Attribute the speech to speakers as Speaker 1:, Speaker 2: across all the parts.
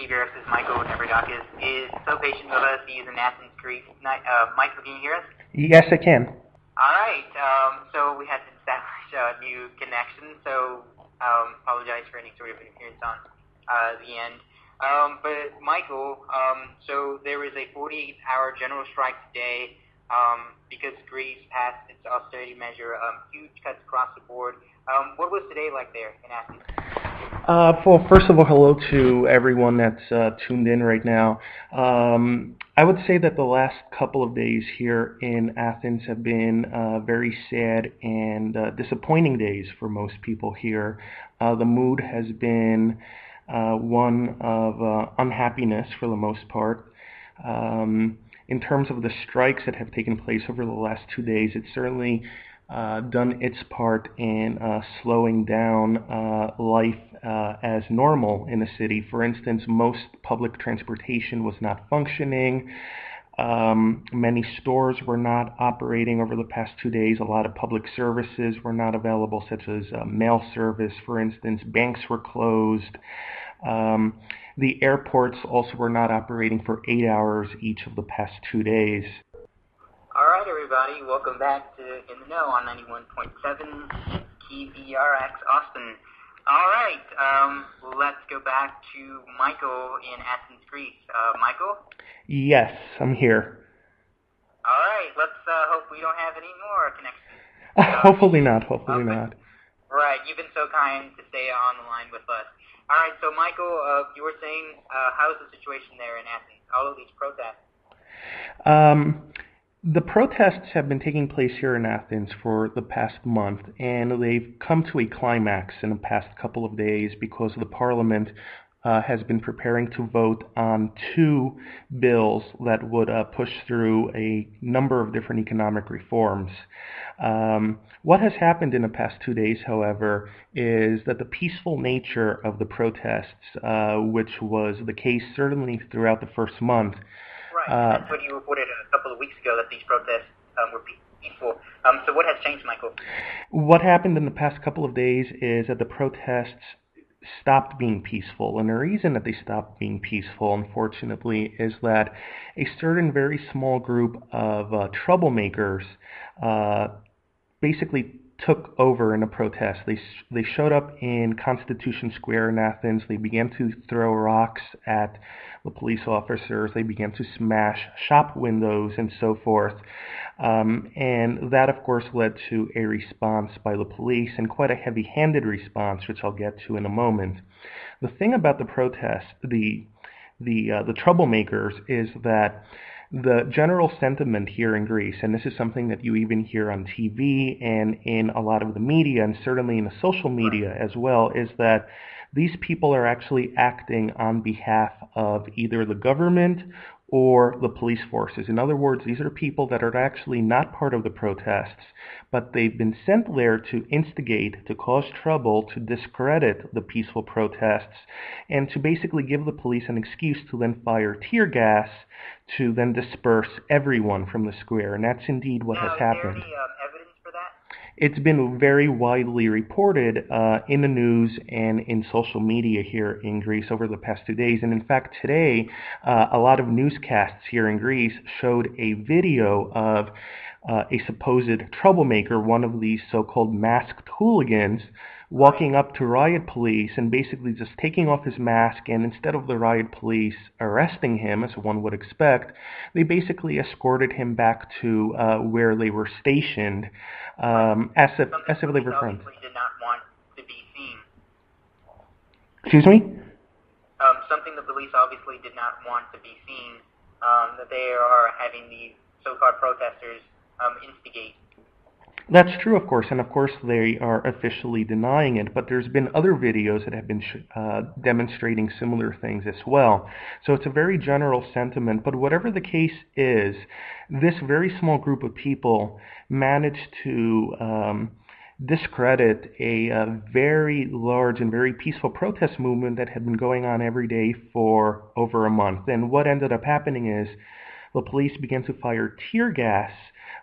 Speaker 1: KVRX is Michael Nevradakis is so patient with us. He is in Athens, Greece. Uh, Michael, can you hear us?
Speaker 2: Yes, I can.
Speaker 1: All right. Um, so we had to establish a new connection. So um, apologize for any sort of interference on uh, the end. Um, but Michael, um, so there was a 48-hour general strike today um, because Greece passed its austerity measure. Um, huge cuts across the board. Um, what was today like there in Athens?
Speaker 2: Uh, well, first of all, hello to everyone that's uh, tuned in right now. Um, I would say that the last couple of days here in Athens have been uh, very sad and uh, disappointing days for most people here. Uh, the mood has been uh, one of unhappiness for the most part. Um, in terms of the strikes that have taken place over the last two days, it certainly uh, done its part in uh, slowing down uh, life uh, as normal in the city. For instance, most public transportation was not functioning. Um, many stores were not operating over the past two days. A lot of public services were not available, such as uh, mail service, for instance. Banks were closed. Um, the airports also were not operating for eight hours each of the past two days.
Speaker 1: Everybody, welcome back to In the Know on 91.7 KVRX Austin. All right, um, let's go back to Michael in Athens, Greece. Uh, Michael?
Speaker 2: Yes, I'm here.
Speaker 1: All right, let's uh, hope we don't have any more connections.
Speaker 2: Hopefully not, hopefully okay. not.
Speaker 1: Right, you've been so kind to stay on the line with us. All right, so Michael, uh, you were saying, uh, how's the situation there in Athens? All of these protests.
Speaker 2: Um, the protests have been taking place here in Athens for the past month, and they've come to a climax in the past couple of days because the parliament uh, has been preparing to vote on two bills that would uh, push through a number of different economic reforms. Um, what has happened in the past two days, however, is that the peaceful nature of the protests, uh, which was the case certainly throughout the first month,
Speaker 1: Right. Uh, That's what you reported a couple of weeks ago that these protests um, were peaceful. Um, so what has changed, Michael?
Speaker 2: What happened in the past couple of days is that the protests stopped being peaceful. And the reason that they stopped being peaceful, unfortunately, is that a certain very small group of uh, troublemakers uh, basically took over in a protest. They they showed up in Constitution Square in Athens. They began to throw rocks at the police officers. They began to smash shop windows and so forth. Um, and that, of course, led to a response by the police and quite a heavy-handed response, which I'll get to in a moment. The thing about the protest, the the uh, the troublemakers, is that the general sentiment here in Greece, and this is something that you even hear on TV and in a lot of the media, and certainly in the social media as well, is that these people are actually acting on behalf of either the government or the police forces. In other words, these are people that are actually not part of the protests, but they've been sent there to instigate, to cause trouble, to discredit the peaceful protests, and to basically give the police an excuse to then fire tear gas to then disperse everyone from the square. And that's indeed what has happened.
Speaker 1: Um,
Speaker 2: it's been very widely reported uh, in the news and in social media here in Greece over the past two days. And in fact, today, uh, a lot of newscasts here in Greece showed a video of uh, a supposed troublemaker, one of these so-called masked hooligans, walking up to riot police and basically just taking off his mask and instead of the riot police arresting him as one would expect, they basically escorted him back to uh, where they were stationed um, as if as if they were friends.
Speaker 1: Did not want to be seen.
Speaker 2: Excuse me.
Speaker 1: Um, something the police obviously did not want to be seen. Um, that they are having these so-called protesters um, instigate
Speaker 2: that's true, of course, and of course they are officially denying it, but there's been other videos that have been uh, demonstrating similar things as well. So it's a very general sentiment, but whatever the case is, this very small group of people managed to um, discredit a, a, uh, very large and very peaceful protest movement that had been going on every day for over a month. And what ended up happening is the police began to fire tear gas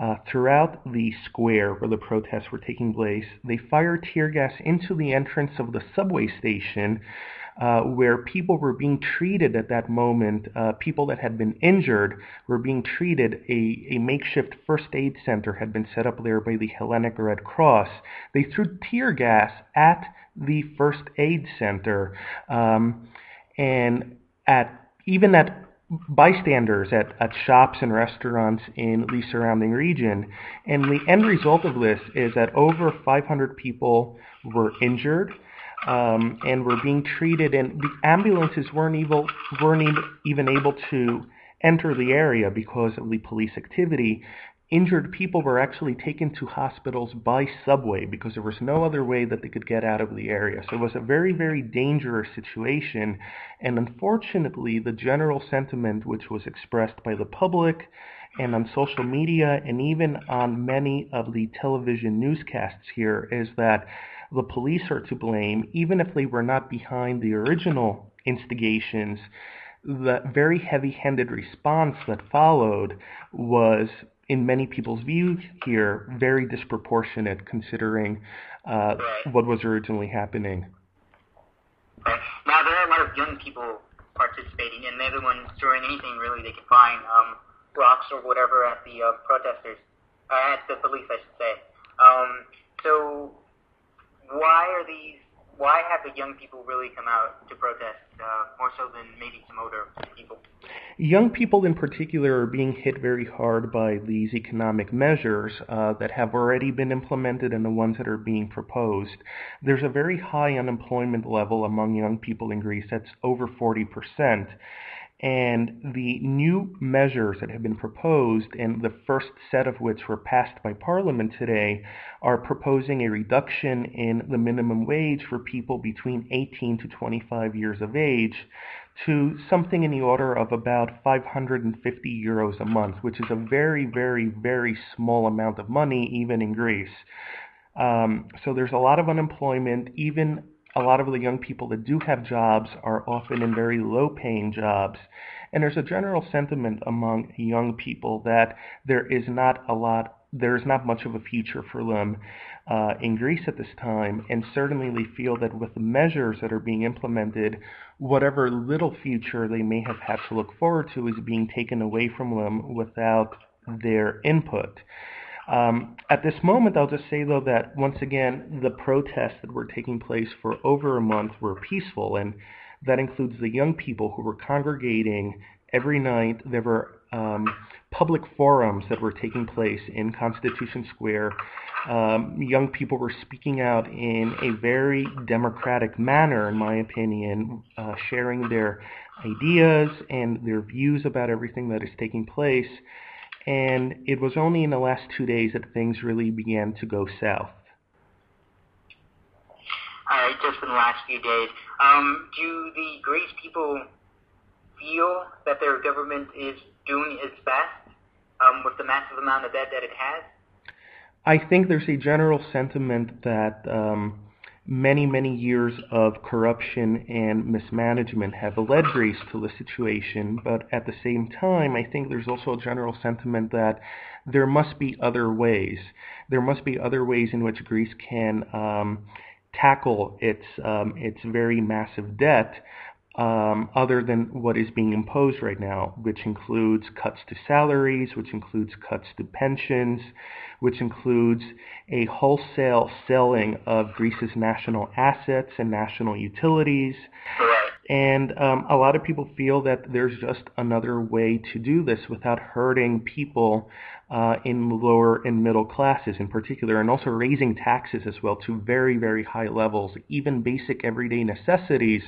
Speaker 2: uh, throughout the square where the protests were taking place. They fired tear gas into the entrance of the subway station, uh, where people were being treated at that moment, uh, people that had been injured were being treated. A, a makeshift first aid center had been set up there by the Hellenic Red Cross. They threw tear gas at the first aid center, um, and at even at bystanders at, at shops and restaurants in the surrounding region. And the end result of this is that over 500 people were injured um, and were being treated, and the ambulances weren't, able, weren't even able to enter the area because of the police activity injured people were actually taken to hospitals by subway because there was no other way that they could get out of the area. So it was a very, very dangerous situation. And unfortunately, the general sentiment which was expressed by the public and on social media and even on many of the television newscasts here is that the police are to blame, even if they were not behind the original instigations. The very heavy handed response that followed was in many people's view here, very disproportionate considering uh, right. what was originally happening.
Speaker 1: Right. Now, there are a lot of young people participating, and they're the ones throwing anything really they can find, um, rocks or whatever at the uh, protesters, uh, at the police, I should say. Um, so, why are these? Why have the young people really come out to protest uh, more so than maybe some older people?
Speaker 2: Young people in particular are being hit very hard by these economic measures uh, that have already been implemented and the ones that are being proposed. There's a very high unemployment level among young people in Greece that's over 40%. And the new measures that have been proposed, and the first set of which were passed by Parliament today, are proposing a reduction in the minimum wage for people between 18 to 25 years of age to something in the order of about 550 euros a month, which is a very, very, very small amount of money, even in Greece. Um, so there's a lot of unemployment, even a lot of the young people that do have jobs are often in very low paying jobs. And there's a general sentiment among young people that there is not a lot, there is not much of a future for them uh, in Greece at this time. And certainly they feel that with the measures that are being implemented, whatever little future they may have had to look forward to is being taken away from them without their input. Um, at this moment, I'll just say, though, that once again, the protests that were taking place for over a month were peaceful, and that includes the young people who were congregating every night. There were um, public forums that were taking place in Constitution Square. Um, young people were speaking out in a very democratic manner, in my opinion, uh, sharing their ideas and their views about everything that is taking place and it was only in the last two days that things really began to go south.
Speaker 1: All right, just in the last few days. Um, do the Greece people feel that their government is doing its best um, with the massive amount of debt that it has?
Speaker 2: I think there's a general sentiment that um, many, many years of corruption and mismanagement have led Greece to the situation, but at the same time, I think there's also a general sentiment that there must be other ways. There must be other ways in which Greece can um, tackle its um, its very massive debt um, other than what is being imposed right now, which includes cuts to salaries, which includes cuts to pensions, which includes a wholesale selling of Greece's national assets and national utilities. And um, a lot of people feel that there's just another way to do this without hurting people uh, in lower and middle classes in particular, and also raising taxes as well to very, very high levels. Even basic everyday necessities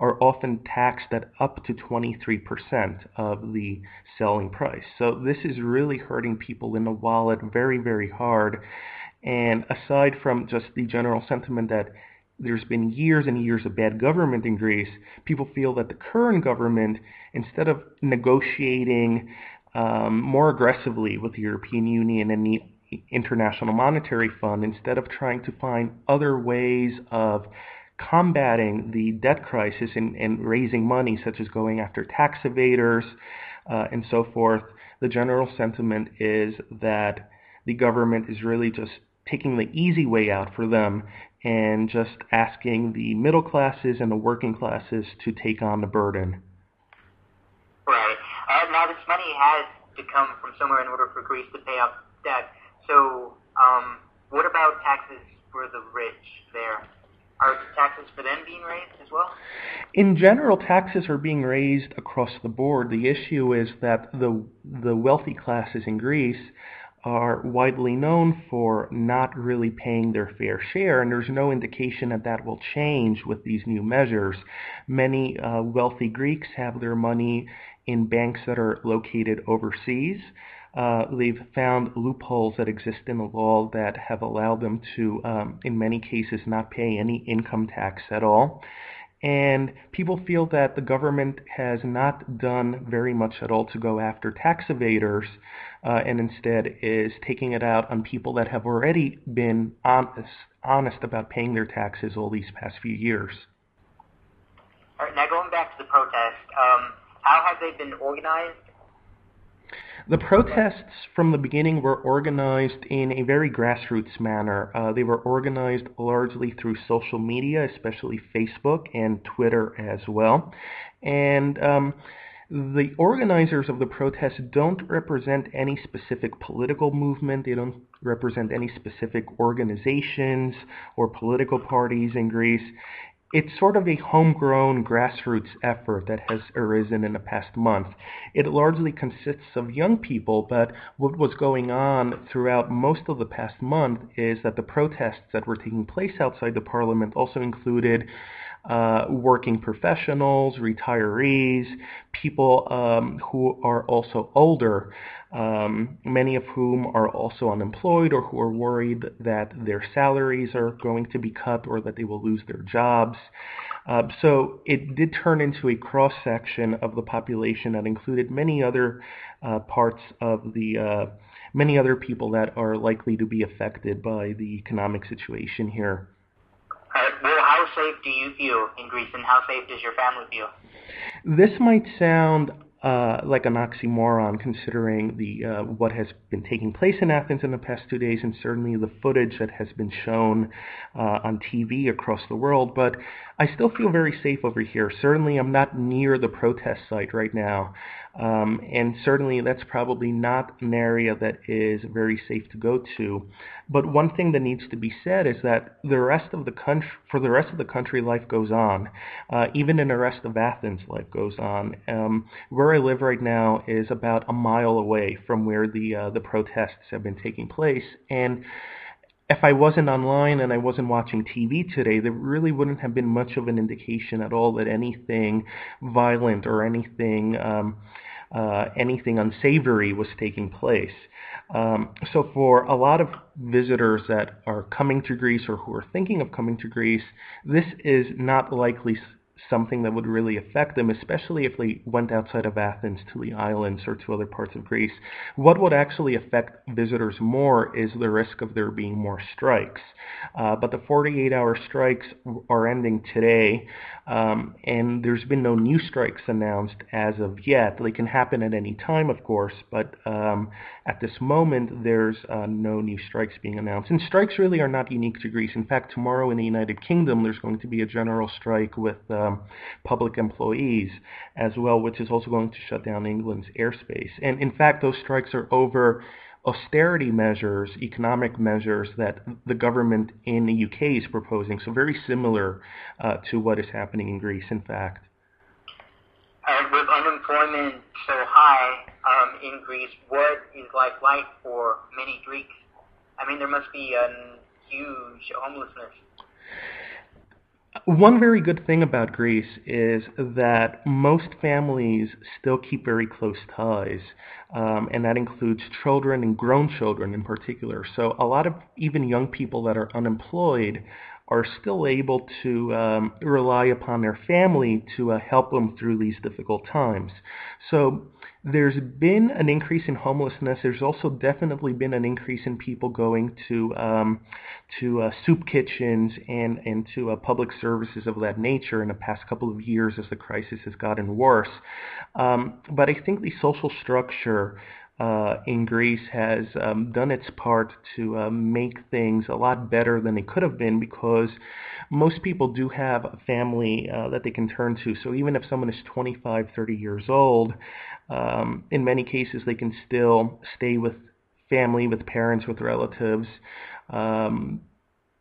Speaker 2: are often taxed at up to 23% of the selling price. So this is really hurting people in the wallet very, very hard. And aside from just the general sentiment that there's been years and years of bad government in Greece, people feel that the current government, instead of negotiating um, more aggressively with the European Union and the International Monetary Fund, instead of trying to find other ways of combating the debt crisis and, and raising money, such as going after tax evaders uh, and so forth, the general sentiment is that the government is really just taking the easy way out for them and just asking the middle classes and the working classes to take on the burden.
Speaker 1: Right. Uh, now, this money has to come from somewhere in order for Greece to pay off debt. So, um, what about taxes for the rich there? Are taxes for them being raised as well?
Speaker 2: In general, taxes are being raised across the board. The issue is that the the wealthy classes in Greece are widely known for not really paying their fair share, and there's no indication that that will change with these new measures. Many uh, wealthy Greeks have their money in banks that are located overseas. Uh, they've found loopholes that exist in the law that have allowed them to, um, in many cases, not pay any income tax at all. And people feel that the government has not done very much at all to go after tax evaders uh, and instead is taking it out on people that have already been honest, honest about paying their taxes all these past few years.
Speaker 1: All right, now going back to the protest, um, how have they been organized
Speaker 2: the protests from the beginning were organized in a very grassroots manner. Uh, they were organized largely through social media, especially Facebook and Twitter as well. And um, the organizers of the protests don't represent any specific political movement. They don't represent any specific organizations or political parties in Greece it's sort of a homegrown grassroots effort that has arisen in the past month. It largely consists of young people, but what was going on throughout most of the past month is that the protests that were taking place outside the parliament also included uh, working professionals, retirees, people um, who are also older, um, many of whom are also unemployed or who are worried that their salaries are going to be cut or that they will lose their jobs. Uh, so it did turn into a cross section of the population that included many other uh, parts of the uh, many other people that are likely to be affected by the economic situation here.
Speaker 1: Safe do you feel in Greece, and how safe does your family feel?
Speaker 2: This might sound uh, like an oxymoron considering the uh, what has been taking place in Athens in the past two days, and certainly the footage that has been shown uh, on TV across the world. But I still feel very safe over here. Certainly, I'm not near the protest site right now, um, and certainly that's probably not an area that is very safe to go to. But one thing that needs to be said is that the rest of the country, for the rest of the country, life goes on. Uh, even in the rest of Athens, life goes on. Um, where I live right now is about a mile away from where the uh, the protests have been taking place, and if I wasn't online and I wasn't watching TV today, there really wouldn't have been much of an indication at all that anything violent or anything um, uh, anything unsavory was taking place. Um, so for a lot of visitors that are coming to Greece or who are thinking of coming to Greece, this is not likely something that would really affect them, especially if they went outside of Athens to the islands or to other parts of Greece. What would actually affect visitors more is the risk of there being more strikes. Uh, but the 48-hour strikes are ending today, um, and there's been no new strikes announced as of yet. They can happen at any time, of course, but um, at this moment, there's uh, no new strikes being announced. And strikes really are not unique to Greece. In fact, tomorrow in the United Kingdom, there's going to be a general strike with uh, um, public employees as well, which is also going to shut down England's airspace. And in fact, those strikes are over austerity measures, economic measures that the government in the UK is proposing. So very similar uh, to what is happening in Greece, in fact.
Speaker 1: And with unemployment so high um, in Greece, what is life like for many Greeks? I mean, there must be a huge homelessness.
Speaker 2: One very good thing about Greece is that most families still keep very close ties, um, and that includes children and grown children in particular. So a lot of even young people that are unemployed are still able to um, rely upon their family to uh, help them through these difficult times. So there's been an increase in homelessness. There's also definitely been an increase in people going to um, to uh, soup kitchens and and to uh, public services of that nature in the past couple of years as the crisis has gotten worse. Um, but I think the social structure in Greece has um, done its part to uh, make things a lot better than they could have been because most people do have a family uh, that they can turn to. So even if someone is 25, 30 years old, um, in many cases they can still stay with family, with parents, with relatives. Um,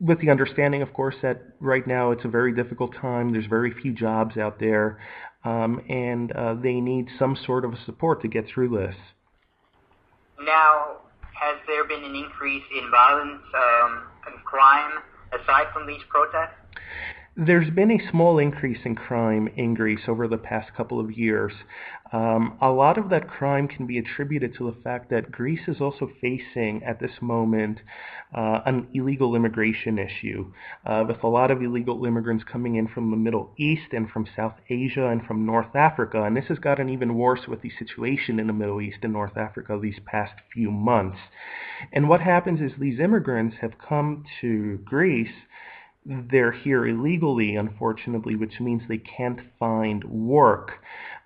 Speaker 2: with the understanding, of course, that right now it's a very difficult time. There's very few jobs out there, um, and uh, they need some sort of support to get through this.
Speaker 1: Now, has there been an increase in violence um, and crime aside from these protests?
Speaker 2: There's been a small increase in crime in Greece over the past couple of years. Um, a lot of that crime can be attributed to the fact that Greece is also facing, at this moment, uh, an illegal immigration issue, uh, with a lot of illegal immigrants coming in from the Middle East and from South Asia and from North Africa. And this has gotten even worse with the situation in the Middle East and North Africa these past few months. And what happens is these immigrants have come to Greece they're here illegally, unfortunately, which means they can't find work.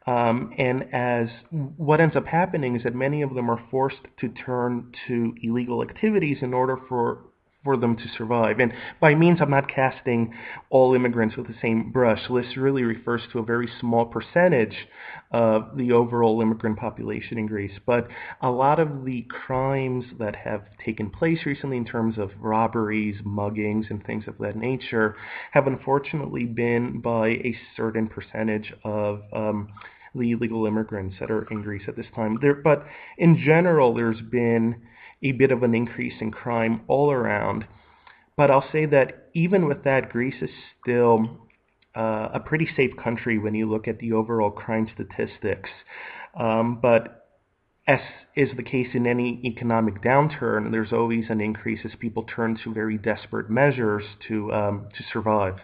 Speaker 2: Um, and as what ends up happening is that many of them are forced to turn to illegal activities in order for for them to survive. And by means, I'm not casting all immigrants with the same brush. This really refers to a very small percentage of the overall immigrant population in Greece. But a lot of the crimes that have taken place recently in terms of robberies, muggings, and things of that nature have unfortunately been by a certain percentage of um, the illegal immigrants that are in Greece at this time. There, but in general, there's been a bit of an increase in crime all around. But I'll say that even with that, Greece is still uh, a pretty safe country when you look at the overall crime statistics. Um, but as is the case in any economic downturn, there's always an increase as people turn to very desperate measures to um, to survive.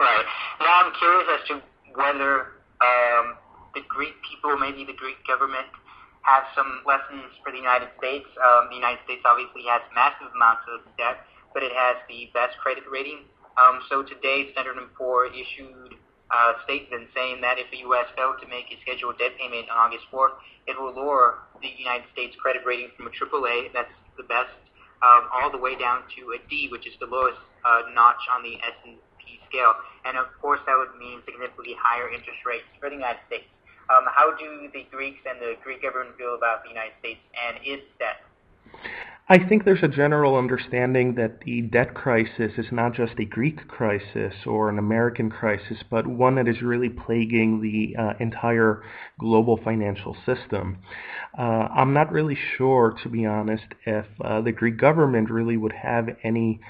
Speaker 1: Right. Now I'm curious as to whether um, the Greek people, maybe the Greek government, have some lessons for the United States. Um, the United States obviously has massive amounts of debt, but it has the best credit rating. Um, so today, Standard & Poor issued a statement saying that if the U.S. failed to make a scheduled debt payment on August 4th, it will lower the United States credit rating from a AAA, that's the best, um, all the way down to a D, which is the lowest uh, notch on the S&P scale. And of course, that would mean significantly higher interest rates for the United States. Um, how do the Greeks and the Greek government feel about the United States and its debt?
Speaker 2: I think there's a general understanding that the debt crisis is not just a Greek crisis or an American crisis, but one that is really plaguing the uh, entire global financial system. Uh, I'm not really sure, to be honest, if uh, the Greek government really would have any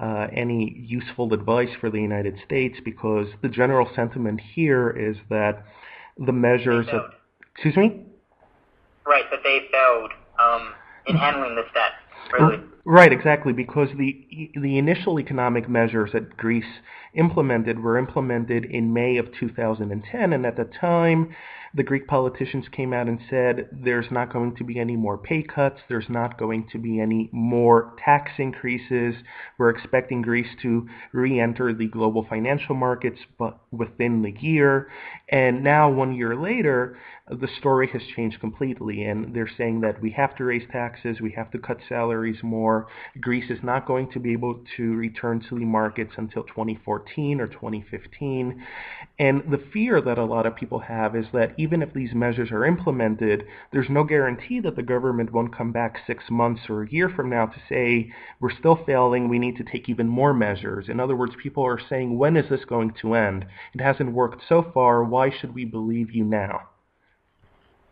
Speaker 2: uh, any useful advice for the United States because the general sentiment here is that the measures that. Excuse me.
Speaker 1: Right, that they failed um, in handling this debt. Really.
Speaker 2: Right, exactly, because the the initial economic measures that Greece implemented were implemented in May of 2010, and at the time, the Greek politicians came out and said there's not going to be any more pay cuts, there's not going to be any more tax increases. We're expecting Greece to re-enter the global financial markets but within the year. And now, one year later, the story has changed completely, and they're saying that we have to raise taxes, we have to cut salaries more. Greece is not going to be able to return to the markets until 2014 or 2015. And the fear that a lot of people have is that even if these measures are implemented, there's no guarantee that the government won't come back six months or a year from now to say, we're still failing, we need to take even more measures. In other words, people are saying, when is this going to end? It hasn't worked so far, why should we believe you now?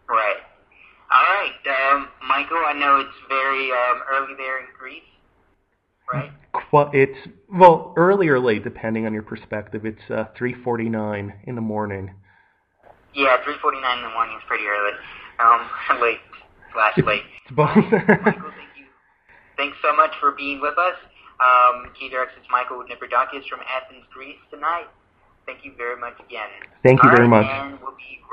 Speaker 1: Right. All right, um, Michael. I know it's very um, early there in Greece, right?
Speaker 2: Well, it's well early or late, depending on your perspective. It's uh, 3:49 in the morning.
Speaker 1: Yeah, 3:49 in the morning is pretty early. Um, late slash late.
Speaker 2: It's both.
Speaker 1: Michael, thank you. Thanks so much for being with us. Um, KVRX's Michael Nevradakis from Athens, Greece tonight. Thank you very much again.
Speaker 2: Thank you
Speaker 1: All
Speaker 2: very
Speaker 1: right,
Speaker 2: much.
Speaker 1: And we'll be